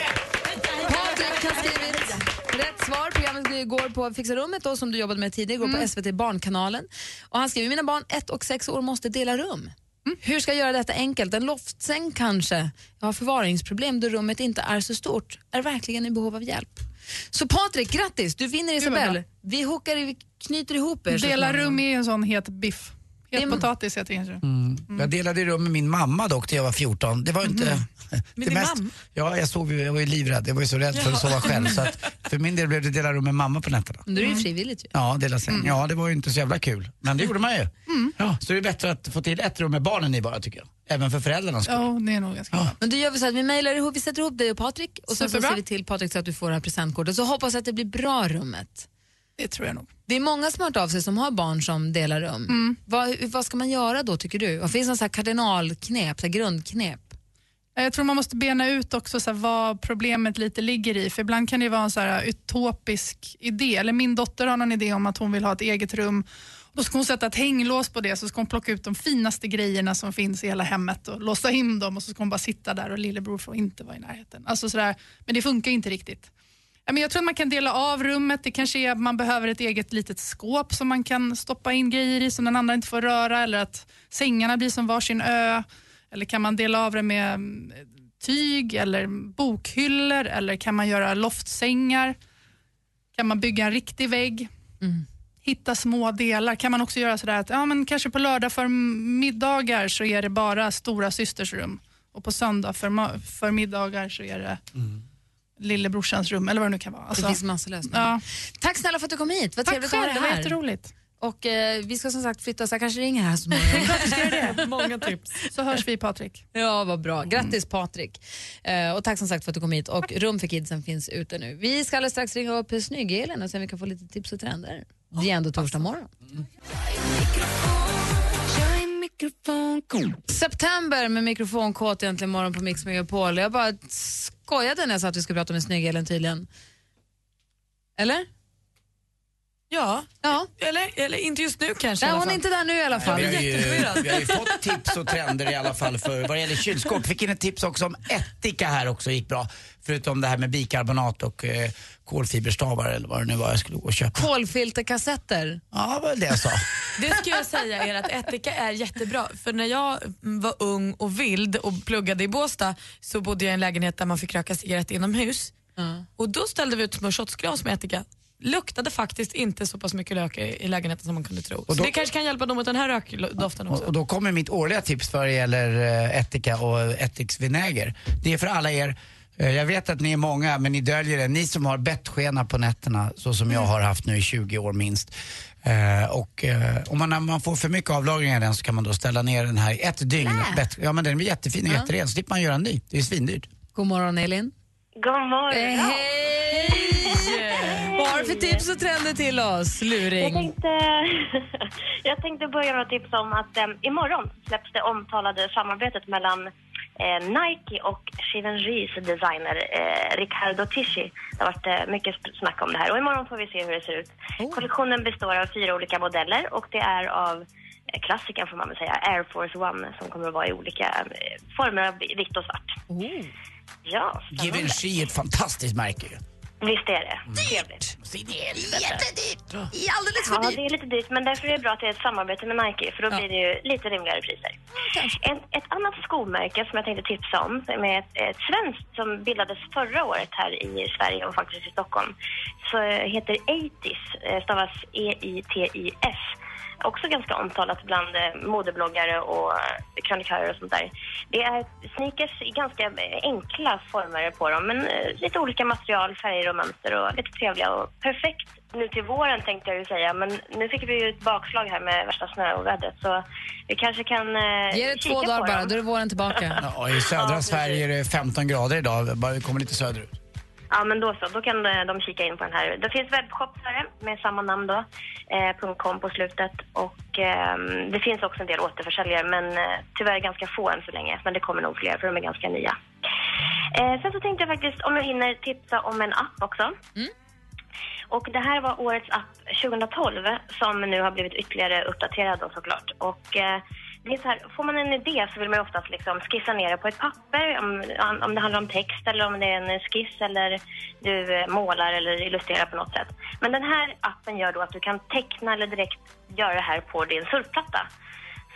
Patrik har skrivit rätt svar. Programmet går på Fixa rummet då, som du jobbade med tidigare, går Mm. på SVT Barnkanalen. Och han skriver, mina barn ett och sex år måste dela rum. Hur ska jag göra detta enkelt? En loftsäng kanske? Jag har förvaringsproblem då rummet inte är så stort. Är verkligen i behov av hjälp. Så Patrik, grattis! Du vinner Isabelle. Vi, hookar, vi knyter ihop er. Dela rum är en sån het biff. Het är- potatis heter det kanske. Mm. Jag delade rum med min mamma dock när jag var 14. Det var inte... Med <laughs> det din mamma? Ja, jag, sov, ju- jag var ju livrädd. Jag var ju så rädd för att sova själv. Så att <laughs> för min del blev det dela rum med mamma på nätterna. Men är det ju frivilligt ju. Ja, dela säng. Ja, det var ju inte så jävla kul. Men det gjorde man ju. Ja, så det är bättre att få till ett rum med barnen i bara tycker jag. Även för föräldrarnas skull. Ja, det är nog ganska bra. Men då gör vi så att vi mejlar ihop, vi sätter ihop dig och Patrik och sen så Superbra. ser vi till Patrik så att du får det här presentkortet. Så hoppas att det blir bra rummet. Det tror jag nog. Det är många som har hört av sig som har barn som delar rum. Mm. Vad, vad ska man göra då tycker du? Och finns det så här kardinalknep, så här grundknep? Jag tror man måste bena ut också så vad problemet lite ligger i. För ibland kan det vara en så här utopisk idé. Eller min dotter har någon idé om att hon vill ha ett eget rum. Då ska hon sätta ett hänglås på det så ska hon plocka ut de finaste grejerna som finns i hela hemmet och låsa in dem och så ska hon bara sitta där och lillebror får inte vara i närheten. Alltså sådär. Men det funkar inte riktigt. Ja, men Jag tror att man kan dela av rummet. Det kanske är att man behöver ett eget litet skåp som man kan stoppa in grejer i som den andra inte får röra eller att sängarna blir som varsin ö. Eller kan man dela av det med mm, tyg eller bokhyllor eller kan man göra loftsängar? Kan man bygga en riktig vägg? Hitta små delar. Kan man också göra sådär att ja, men kanske på lördag för middagar så är det bara stora systers rum och på söndag för, för middagar så är det lillebrorsans rum eller vad det nu kan vara. Alltså, det finns massor lösningar. ja. Tack snälla för att du kom hit. Vad Tack trevligt att ha själv, det var jätteroligt. Och eh, vi ska som sagt flytta så jag kanske ringer här så småningom. <laughs> <laughs> Många tips. Så hörs vi Patrik. Ja, vad bra. Grattis Patrik. Eh, och tack som sagt för att du kom hit. Och Rum för kidsen finns ute nu. Vi ska alldeles strax ringa upp Snygg-Elin och se om vi kan få lite tips och trender. Det är ändå torsdag morgon. September med mikrofonkåt egentligen morgon på Mix Megapol. Jag bara skojade när jag sa att vi skulle prata med Snygg-Elin tydligen. Eller? Ja. ja. Eller, eller inte just nu kanske. Nej, hon är inte där nu i alla fall. Vi har, ju, vi har ju fått tips och trender i alla fall för vad det gäller kylskåp. Fick in ett tips också om ättika här också, gick bra. Förutom det här med bikarbonat och eh, kolfiberstavar eller vad det nu var jag skulle gå och köpa. Kolfilterkassetter. Ja, det var väl det jag sa. <laughs> Det ska jag säga er att ättika är jättebra. För när jag var ung och vild och pluggade i Båstad så bodde jag i en lägenhet där man fick röka cigarett inomhus. Och då ställde vi ut små shotsglas med ättika. Luktade faktiskt inte så pass mycket lök i, lägenheten som man kunde tro. då- så det kanske kan hjälpa dem mot den här rökdoften också. Och, då kommer mitt årliga tips vad det gäller eh, ättika och ättiksvinäger. Det är för alla er eh, jag vet att ni är många, men ni döljer det. Ni som har bettskena på nätterna, så som jag har haft nu i 20 år minst. Eh, och eh, om man, när man får för mycket avlagring av den så kan man då ställa ner den här i ett dygn. Bett, ja men den blir jättefin och Ja. jätteren, så slipper man göra en ny. Det är svindyrt. God morgon Elin. God morgon. Eh, Hej! Vad har du för tips och trender till oss, Jag luring? tänkte, <laughs> jag tänkte börja med att tipsa om att um, imorgon släpps det omtalade samarbetet mellan eh, Nike och Givenchy's designer eh, Riccardo Tisci. Det har varit eh, mycket snack om det här och imorgon får vi se hur det ser ut. Kollektionen består av fyra olika modeller och det är av eh, klassikern får man väl säga, Air Force One som kommer att vara i olika eh, former av vitt och svart. Ja, spännande. Givenchy är ett fantastiskt märke ju. Visst är det. Trevligt. Jättedyrt! Alldeles Ja, det är lite dyrt, men därför är det bra att det är ett samarbete med Nike, för då blir det ju lite rimligare priser. En, ett annat skomärke som jag tänkte tipsa om, med ett, ett svenskt som bildades förra året här i Sverige och faktiskt i Stockholm, så heter 80s, eh, stavas E-I-T-I-S. Också ganska omtalat bland eh, modebloggare och eh, krönikörer och sånt där. Det är sneakers i ganska eh, enkla former på dem, men lite olika material, färger och mönster och lite trevliga och perfekt nu till våren tänkte jag ju säga, men nu fick vi ju ett bakslag här med värsta snöovädret så vi kanske kan eh, Ge det två dagar bara, då är våren tillbaka. Ja, I södra Ja. Sverige är det 15 grader idag, bara vi kommer lite söderut. Ja, men då så. Då kan de kika in på den här. Det finns webbshop för det med samma namn då, eh, .com på slutet. Och eh, det finns också en del återförsäljare, men eh, tyvärr ganska få än så länge. Men det kommer nog fler, för de är ganska nya. Eh, sen så tänkte jag faktiskt, om jag hinner, tipsa om en app också. Och det här var årets app 2012 som nu har blivit ytterligare uppdaterad då såklart. Och eh, det är så här, får man en idé så vill man ju oftast liksom skissa ner det på ett papper om, om det handlar om text eller om det är en skiss eller du eh, målar eller illustrerar på något sätt. Men den här appen gör då att du kan teckna eller direkt göra det här på din surfplatta.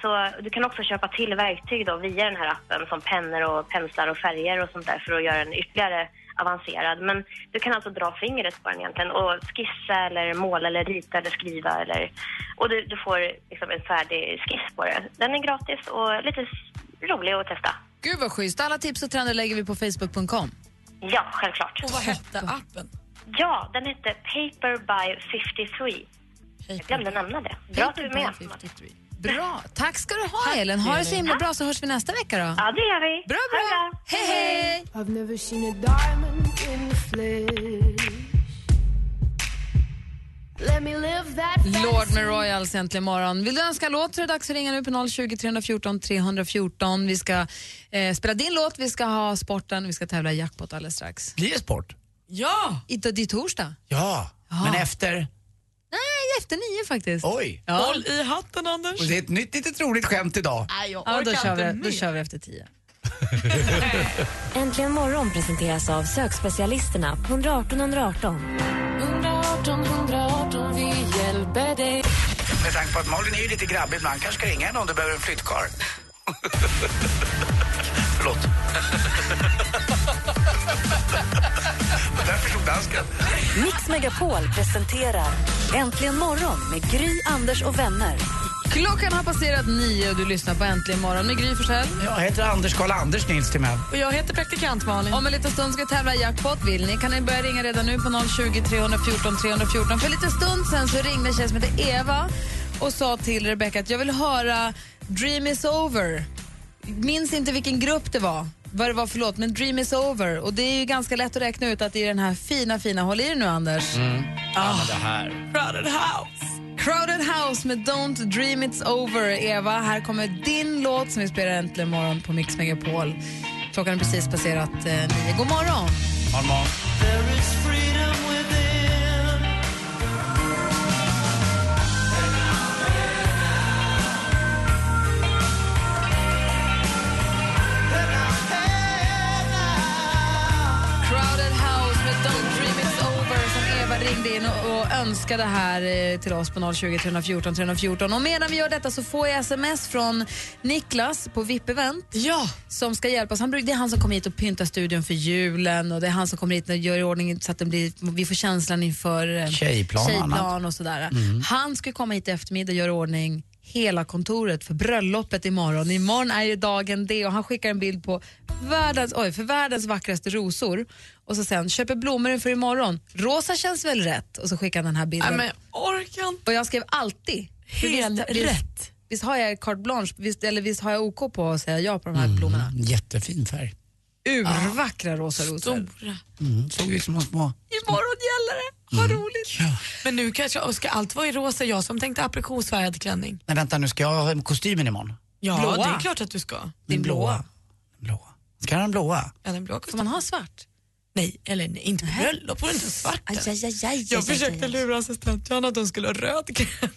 Så du kan också köpa till verktyg då via den här appen som pennor och penslar och färger och sånt där för att göra den ytterligare avancerad. Men du kan alltså dra fingret på den egentligen och skissa eller måla eller rita eller skriva eller... Och du, du får liksom en färdig skiss på det. Den är gratis och lite rolig att testa. Gud vad schysst. Alla tips och trender lägger vi på facebook.com. Ja, självklart. Och vad hette appen? Ja, den hette Paper by 53. Jag glömde nämna det. Bra att du är med. Bra. Tack ska du ha, Elin. Ha det så himla bra så hörs vi nästa vecka då. Ja, det gör vi. Bra, bra. Hej, hej! I've never seen a diamond in the flesh. Let me live that Lord med Royals äntligen morgon. Vill du önska låt så är det dags att ringa nu på 020 314 314. Vi ska eh, spela din låt, vi ska ha sporten, vi ska tävla i jackpot alldeles strax. Blir det sport? Ja! I, det är torsdag. Ja, Ja. men efter... Nej, efter nio faktiskt. Oj! Ja. Håll i hatten Anders. Och det är ett nytt litet roligt skämt idag. Nej, jag Ja, då kör, inte vi, då mer. kör vi efter tio. <laughs> Äntligen morgon presenteras av sökspecialisterna på 118 118. 118 118, vi hjälper dig. Med tanke på att Malin är ju lite grabbig ibland, kanske ska ringa henne om du behöver en flyttkarl. <laughs> Förlåt. Dansken. Mix Megapol presenterar Äntligen morgon med Gry, Anders och vänner. Klockan har passerat nio och du lyssnar på Äntligen morgon med Gry Forssell. Jag heter Anders Karl Anders Nils Timell. Och jag heter praktikant Malin. Om en liten stund ska vi tävla i jackpot. Vill ni kan ni börja ringa redan nu på 020 314 314. För en liten stund sen så ringde en tjej som heter Eva och sa till Rebecca att jag vill höra Dream is over. Minns inte vilken grupp det var, vad det var för låt, men Dream is over. Och det är ju ganska lätt att räkna ut att det är den här fina, fina, håll i dig nu Anders. Mm. Ja, men det här. Crowded House. Crowded House med Don't Dream It's Over. Eva, här kommer din låt som vi spelar äntligen morgon på Mix Megapol. Klockan är precis passerat eh, nio. God morgon! Morgon. Och önska det här eh, till oss på 020 314 314. Och medan vi gör detta så får jag sms från Niklas på VIP-event. Ja. Som ska hjälpa oss. Han, det är han som kommer hit och pyntar studion för julen och det är han som kommer hit och gör i ordning så att den blir, vi får känslan inför eh, Tjejplan och tjejplan och sådär. Mm. Han ska komma hit i eftermiddag och göra i ordning hela kontoret för bröllopet imorgon. Imorgon är ju dagen D och han skickar en bild på världens, oj, för världens vackraste rosor. Och så sen köper blommor inför imorgon. Rosa känns väl rätt? Och så skickar han den här bilden. Nej, men orkan. Och jag skrev alltid. Helt visst, rätt. Visst, visst har jag carte blanche, visst, eller visst har jag OK på att säga ja på de Mm. här blommorna. Jättefin färg. Urvackra rosa rosor. Stora. Mm. Såg ut som små... Imorgon gäller det. Vad roligt. Men nu kanske, ska allt vara i rosa? Jag som tänkte aprikosfärgad klänning. Men vänta nu, ska jag ha kostymen imorgon? Ja, Blåa. det är klart att du ska. Den blåa. blåa. Ska jag ha den blåa? Ja, den blåa Får man ha svart? Nej, eller nej, inte på bröllop får du inte svart. Aj, aj, aj, aj, Jag aj, försökte aj, aj. lura assistent Johanna att hon skulle ha röd kräm.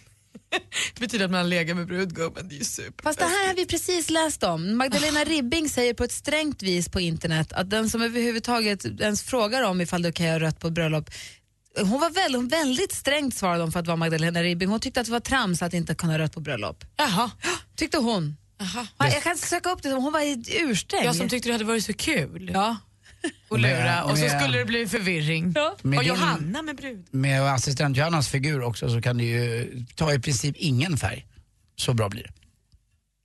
<laughs> Det betyder att man har legat med brudgummen, det är ju super. Fast det här har vi precis läst om. Magdalena Ribbing säger på ett strängt vis på internet att den som överhuvudtaget ens frågar om ifall du kan göra rött på bröllop hon var väl, hon väldigt strängt svarade hon för att vara Magdalena Ribbing. Hon tyckte att det var trams att inte kunna ha rött på bröllop. Jaha. <gasps> Tyckte hon. Jaha. Ja, Jag kan söka upp det, hon var ursträng. Jag som tyckte det hade varit så kul Ja. Att lura Med- och så med- skulle det bli förvirring. Med och din- Johanna med brud. Med assistent Johannas figur också så kan du ju ta i princip ingen färg. Så bra blir det.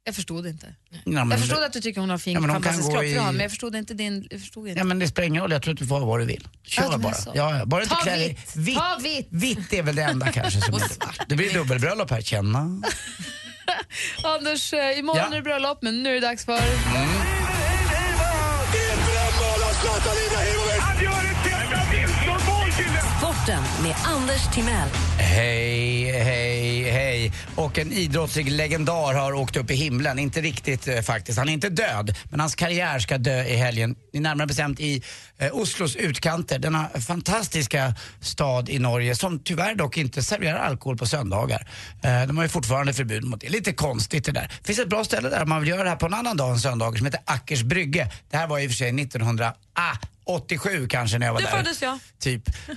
Jag förstod inte. Ja, men- jag förstod att du tycker hon har fin Ja, men hon kan fantastisk gå kropp, i- men jag förstod inte din... Jag förstod inte. Ja men det spelar ingen roll, jag tror att du får ha vad du vill. Kör Ja, du menar bara. så. Ja, ja, bara inte Ta klä dig vitt. vitt. Ta vitt. Vitt är väl det enda kanske som <laughs> Och är Det blir dubbelbröllop här, känna. <laughs> Anders, eh, imorgon Ja. är det bröllop, men nu är det dags för... Sporten med Anders Timell. Hej, hej, hej. Och en idrottslig legendar har åkt upp i himlen. Inte riktigt eh, faktiskt. Han är inte död, men hans karriär ska dö i helgen. Närmare bestämt i eh, Oslos utkanter. Denna fantastiska stad i Norge som tyvärr dock inte serverar alkohol på söndagar. Eh, de har ju fortfarande förbud mot det. Lite konstigt det där. Det finns ett bra ställe där man vill göra det här på en annan dag än söndagar som heter Ackers brygge. Det här var i och för sig 1987 kanske när jag var Det där. föddes jag. Typ. <laughs> Då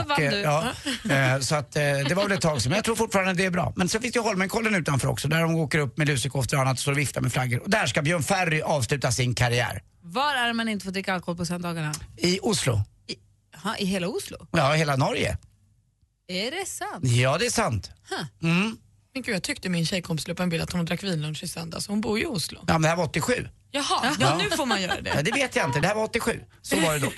och, vann eh, du. ja, eh, så att, eh, det var väl ett tag sedan, men jag tror fortfarande det är bra. Men så finns det ju Holmenkollen utanför också, där de åker upp med lusekoftor och annat och står och viftar med flaggor. Och där ska Björn Ferry avsluta sin karriär. Var är det man inte får dricka alkohol på söndagarna? I Oslo. Ha, I hela Oslo? Ja, hela Norge. Är det sant? Ja, det är sant. Mm. Men gud, jag tyckte min tjejkompis la upp en bild att hon drack vinlunch i söndags. Hon bor ju i Oslo. Ja, men det här var 87. Jaha, ja, Ja. nu får man göra det. Ja, det vet jag inte, det här var 87. Så var det då.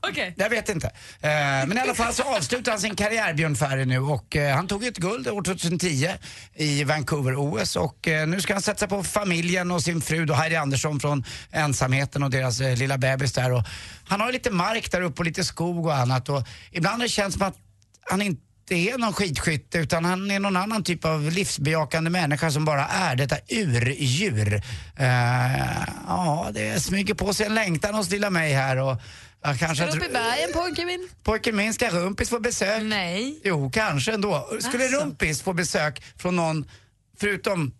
<laughs> Okej. Jag vet inte. Eh, men i alla fall så avslutar han sin karriär, Björn Ferry nu. Och eh, han tog ett guld år 2010 i Vancouver-OS. Och eh, nu ska han satsa på familjen och sin fru då, Heidi Andersson från ensamheten och deras lilla bebis där. Och han har ju lite mark där uppe och lite skog och annat. Och ibland har det känts som att han inte är någon skidskytte utan han är någon annan typ av livsbejakande människa som bara är detta urdjur. Eh, ja, det smyger på sig en längtan hos lilla mig här och jag kanske Ska du upp i bergen pojken min? Pojken min, ska Rumpis få besök? Nej. Jo, kanske ändå. Skulle Asså. Rumpis få besök från någon, förutom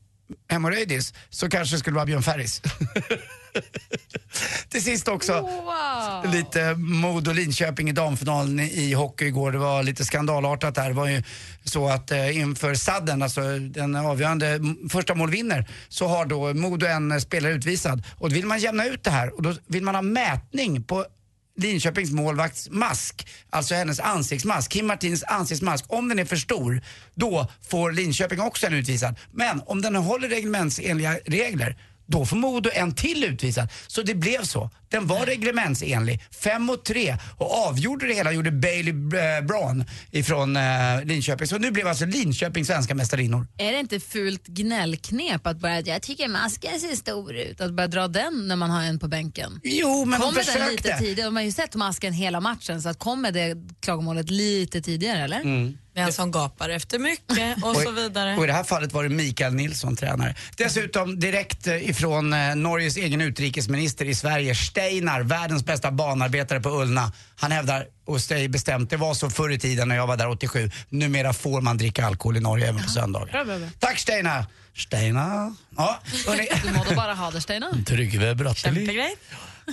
hemorrojdis, så kanske det skulle vara Björn Ferris. <laughs> <laughs> Till sist också, Wow. lite Modo Linköping i damfinalen i hockey igår. Det var lite skandalartat där. Det var ju så att eh, inför sadden, alltså den avgörande första mål vinner, så har då Modo en eh, spelare utvisad. Och då vill man jämna ut det här och då vill man ha mätning på Linköpings målvakts mask, alltså hennes ansiktsmask, Kim Martins ansiktsmask, om den är för stor, då får Linköping också en utvisad. Men om den håller reglementsenliga regler, då får Modo en till utvisad. Så det blev så. Den var reglementsenlig. Fem mot tre. Och avgjorde det hela gjorde Bailey eh, Braun ifrån eh, Linköping. Så nu blev alltså Linköping svenska mästarinnor. Är det inte fult gnällknep att börja, jag tycker masken ser stor ut, att börja dra den när man har en på bänken? Jo, men de kommer den försökte. lite tidigare? De har ju sett masken hela matchen, så att kommer det klagomålet lite tidigare eller? Mm. Den som gapar efter mycket och så vidare. Och i det här fallet var det Mikael Nilsson, tränare. Dessutom direkt eh, ifrån eh, Norges egen utrikesminister i Sverige, Steinar, världens bästa banarbetare på Ullna. Han hävdar och säger bestämt, det var så förr i tiden när jag var där 87. Numera får man dricka alkohol i Norge även på söndagar. Bra. Tack Steinar! Steinar? Ja. Du må då bara ha det Stina. Tryggve Bratteli.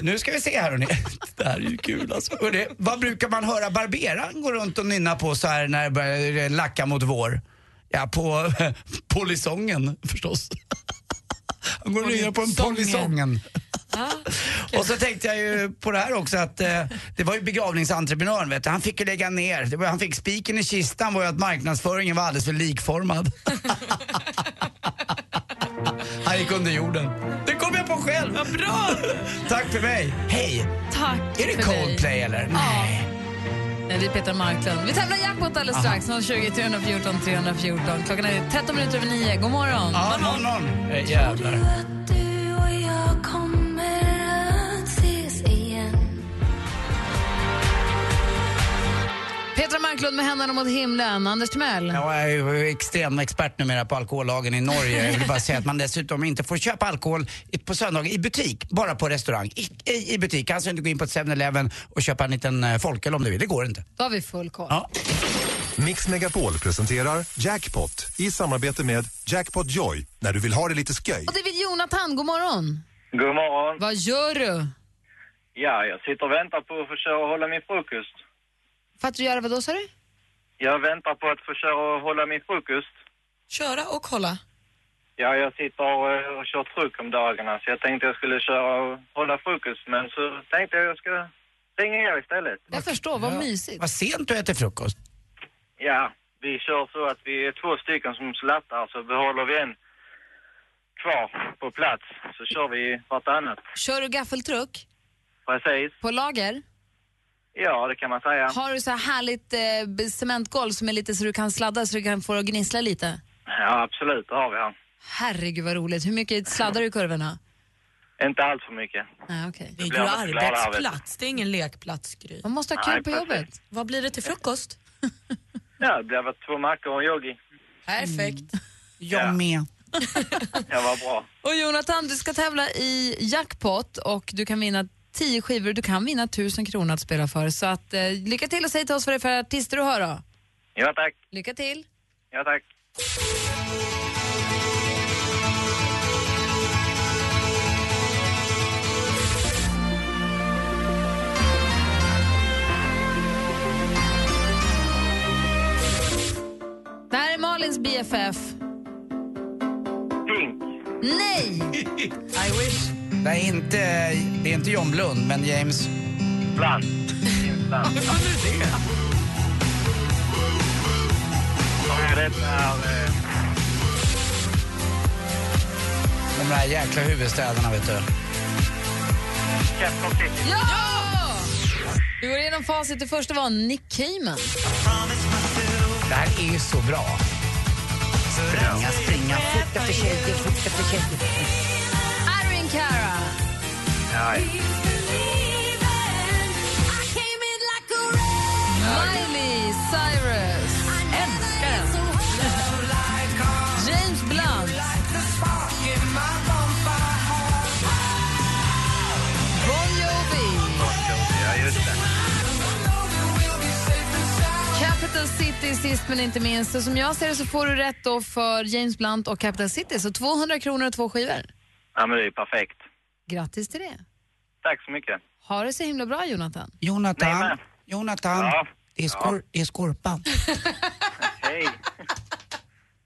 Nu ska vi se här hörni. <laughs> Det här är ju kul alltså. Hörrni, vad brukar man höra barberaren gå runt och nynna på så här när det börjar lacka mot vår? Ja, på <laughs> polisongen förstås. Han går och nynnar på en polisongen. Och så tänkte jag ju på det här också att eh, det var ju begravningsentreprenören vet du. Han fick ju lägga ner. Det var, han fick spiken i kistan var ju att marknadsföringen var alldeles för likformad. <laughs> han gick under jorden. Jag på själv. Vad bra! Tack för mig. Hej. Tack Är det. Coldplay eller? Nej. Nej, det är Peter Marklund. Vi tävlar jackpot alldeles strax. 020 314 314. Klockan är 13 minuter över 9. God morgon. Ja, morgon. morgon. Eh, Jävlar. Petra Marklund med händerna mot himlen. Anders Timell. Ja, jag är ju extrem expert numera på alkohollagen i Norge. Jag vill bara säga att man dessutom inte får köpa alkohol på söndagar i butik, bara på restaurang. I, i, i butik, alltså inte gå in på ett 7-Eleven och köpa en liten eh, folköl om du vill. Det går inte. Då har vi full koll. Ja. Mix Megapol presenterar Jackpot i samarbete med Jackpot Joy när du vill ha det lite sköj. Och det är Jonathan. God morgon. God morgon. Vad gör du? Ja, jag sitter och väntar på att få köra och hålla min frukost. För att du gör vad då sa du? Jag väntar på att få köra och hålla min frukost. Köra och hålla. Ja, jag sitter och, och kör truck om dagarna så jag tänkte jag skulle köra och hålla frukost men så tänkte jag jag ska ringa er istället. Jag förstår, vad Ja. mysigt. Vad sent du äter frukost. Ja, vi kör så att vi är två stycken som slattar så behåller vi en kvar på plats så kör vi vartannat. Kör du gaffeltruck? Precis. På lager? Ja, det kan man säga. Har du så här härligt eh, cementgolv som är lite så du kan sladda så du kan få det att gnissla lite? Ja, absolut, det har vi här. Herregud vad roligt. Hur mycket sladdar du i kurvorna? Inte allt för mycket. Nej, okej. Det är blir ju arbetsplats, det är ingen lekplats Gry. Man måste ha kul Nej, på precis. jobbet. Vad blir det till frukost? <laughs> Ja, det blev två mackor och yogi. Perfekt. Jag med. <laughs> Ja, vad bra. Och Jonathan, du ska tävla i jackpot och du kan vinna 10 skivor. Du kan vinna 1000 kronor att spela för. Så att, eh, lycka till och säg till oss vad det är för artister du hör då. Ja, tack. Lycka till. Ja, tack. Det här är Malins BFF. Pink. Nej! <laughs> I wish. Det är inte, det är inte John Blund, men James... Bland. Bland. Ja, detta är... eh, De där jäkla huvudstäderna vet du. City. Ja! Vi går igenom facit. Det första var Nick Cayman. Det här är ju så bra. Springa, springa, fort efter tjejer, fort efter tjejer. Cara. Ja, Miley Cyrus. Älskar den. James Blunt. Bon Jovi. ja, just det. Capital City sist men inte minst. Så som jag ser det så får du rätt då för James Blunt och Capital City. Så 200 kronor och två skivor. Ja, men det är perfekt. Grattis till det. Tack så mycket. Ha det så himla bra Jonathan. Nej, Jonathan, men. Jonathan. Ja. Det, är skor, det är Skorpan. <laughs> Hej.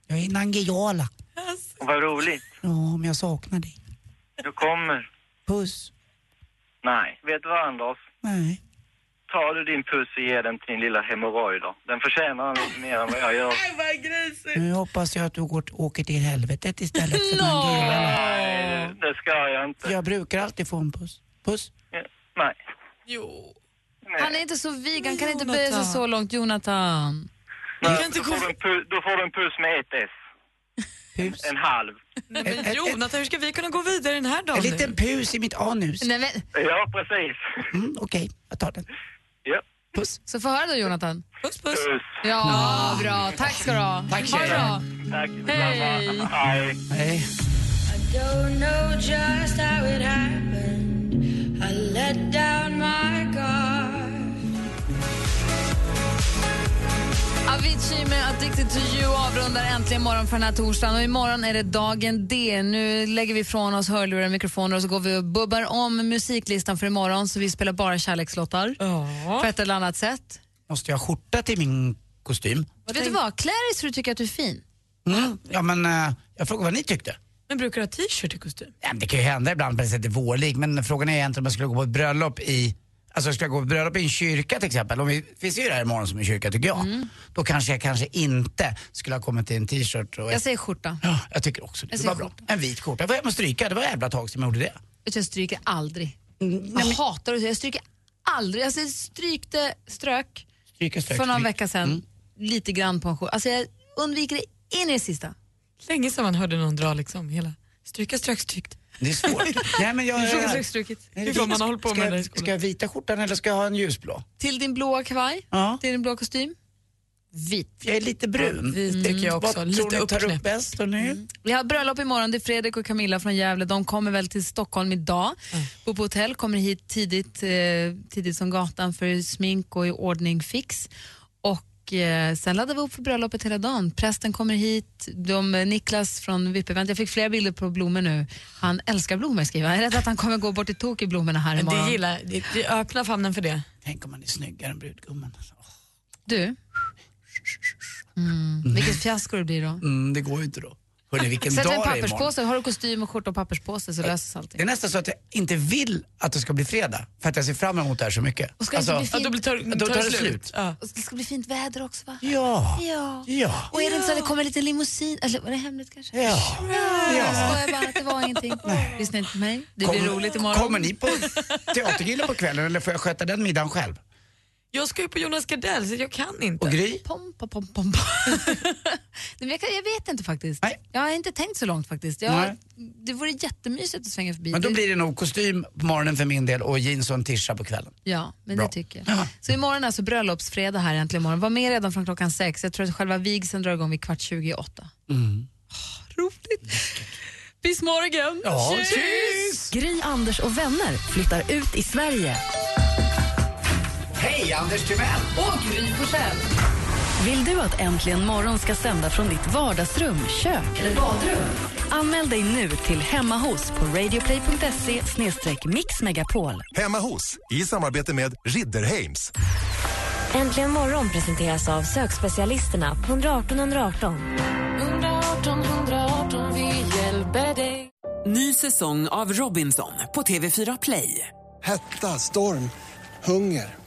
Jag är Nangijala. Vad roligt. Ja, om jag saknar dig. Du kommer. Puss. Nej, vet du vad Anders? Nej. Tar du din puss och ger den till din lilla hemorrojd då? Den förtjänar lite mer än vad jag gör. <laughs> Nu hoppas jag att du går, åker till helvetet istället för No! <laughs> Nangijala. Nej, det ska jag inte. Jag brukar alltid få en puss. Puss. Nej. Jo. Han är inte så vig, han kan inte böja sig så långt. Jonathan. Nej, då, får du då får du en puss med ett S. Pus. En halv. Nej, men Jonathan, hur ska vi kunna gå vidare den här dagen En liten pus i mitt anus. Nej, men, Ja, precis. Mm, Okej, jag tar den. Ja. Puss. så få höra då Jonathan. Puss, puss. Puss. Ja, bra. Tack ska du ha. Tack, ha det tjejer. bra. Tack. Hej. Hej. Don't know just how it happened. I let down my guard. Avicii med Addicted to you avrundar äntligen morgon för den här torsdagen. Och imorgon är det dagen D. Nu lägger vi ifrån oss hörlurar och mikrofoner och så går vi och bubbar om musiklistan för imorgon så vi spelar bara kärlekslåtar. På ett eller annat sätt. Måste jag ha skjorta till min kostym? Vet du vad? Klä dig så du tycker att du är fin. Mm. Ja, men eh, jag frågar vad ni tyckte. Men brukar du ha t-shirt i kostym? Ja, men det kan ju hända ibland på det sättet vårlig, men frågan är egentligen om jag skulle gå på ett bröllop i Alltså ska jag gå på bröllop i en kyrka till exempel, om vi, ser ju det här imorgon som en kyrka tycker jag. Då kanske jag kanske inte skulle ha kommit i en t-shirt och Jag säger skjorta. Ja, jag tycker också det. Jag Det var bra. En vit skjorta. Jag var hemma och stryka, det var ett jävla tag sedan jag gjorde det. Jag stryker aldrig. Mm, Jag hatar det. Jag stryker aldrig. Alltså, jag strykte, strök Stryka, strök, för någon stryk. vecka sedan. Lite grann på en skjorta. Alltså, jag undviker det in i det sista. Länge sedan man hörde någon dra liksom hela stryka, strök, strykt. Det är svårt. <laughs> Nej, men jag, Stryka, strök, vad man har hållit på ska, med i jag, skolan. ska jag vita skjortan eller ska jag ha en ljusblå? Till din blåa kavaj, Ja. till din blå kostym. Vit. Jag är lite brun. Vit tycker jag också. Vad Lite tror ni tar upp bäst? hörni? Vi har bröllop imorgon. Det är Fredrik och Camilla från Gävle. De kommer väl till Stockholm idag. Bor på hotell, kommer hit tidigt, eh, tidigt som gatan för smink och i ordning fix. Och eh, sen laddar vi upp för bröllopet hela dagen. Prästen kommer hit, de, eh, Niklas från VIP-event. Jag fick flera bilder på blommor nu. Han älskar blommor skriver han. Jag är rädd att han kommer gå bort i tok i blommorna här imorgon. det gillar det, det öppnar famnen för det. Tänk om man är snyggare än brudgummen. Du? Mm. Vilket fiasko det blir då. Mm, det går ju inte då. Hörrni, vilken Sätt dag en det papperspåse, har du kostym och skjorta och papperspåse så löser sig allting. Det är nästan så att jag inte vill att det ska bli fredag, för att jag ser fram emot det här så mycket. Och ska det inte bli fint? då blir tar, då tar det slut. Ja. Och det ska bli fint väder också va? Ja. Ja. Ja. Och är det inte så att det kommer lite limousin, eller var det hemligt kanske? Ja. Jag skojar bara att det var ingenting. Lyssna inte på mig. Det blir Kommer- roligt imorgon. Kommer ni på teatergrillen på kvällen eller får jag sköta den middagen själv? Jag ska ju på Jonas Gardell så jag kan inte. Och Gry? Pom, pom, pom, pom. <laughs> Nej, jag, kan, jag vet inte faktiskt. Jag har inte tänkt så långt faktiskt. Jag, Nej. det vore jättemysigt att svänga förbi. Men då blir det nog kostym på morgonen för min del och jeans och en tisha på kvällen. Ja, men Bra. det tycker jag. Så imorgon är alltså bröllopsfredag här äntligen imorgon. Var med redan från klockan sex. Jag tror att själva vigseln drar igång vid kvart 28. Mm. roligt. Bis morgon. Ja, tjus! Gry, Anders och vänner flyttar ut i Sverige. Hej, Anders Timell! Och Gry Forssell. Vill du att Äntligen morgon ska sända från ditt vardagsrum, kök eller badrum? Anmäl dig nu till Hemma hos på radioplay.se mixmegapol. Hemma hos, i samarbete med Ridderheims. Äntligen morgon presenteras av sökspecialisterna på 118 118. 118 118, vi hjälper dig. Ny säsong av Robinson på TV4 Play. Hetta, storm, hunger.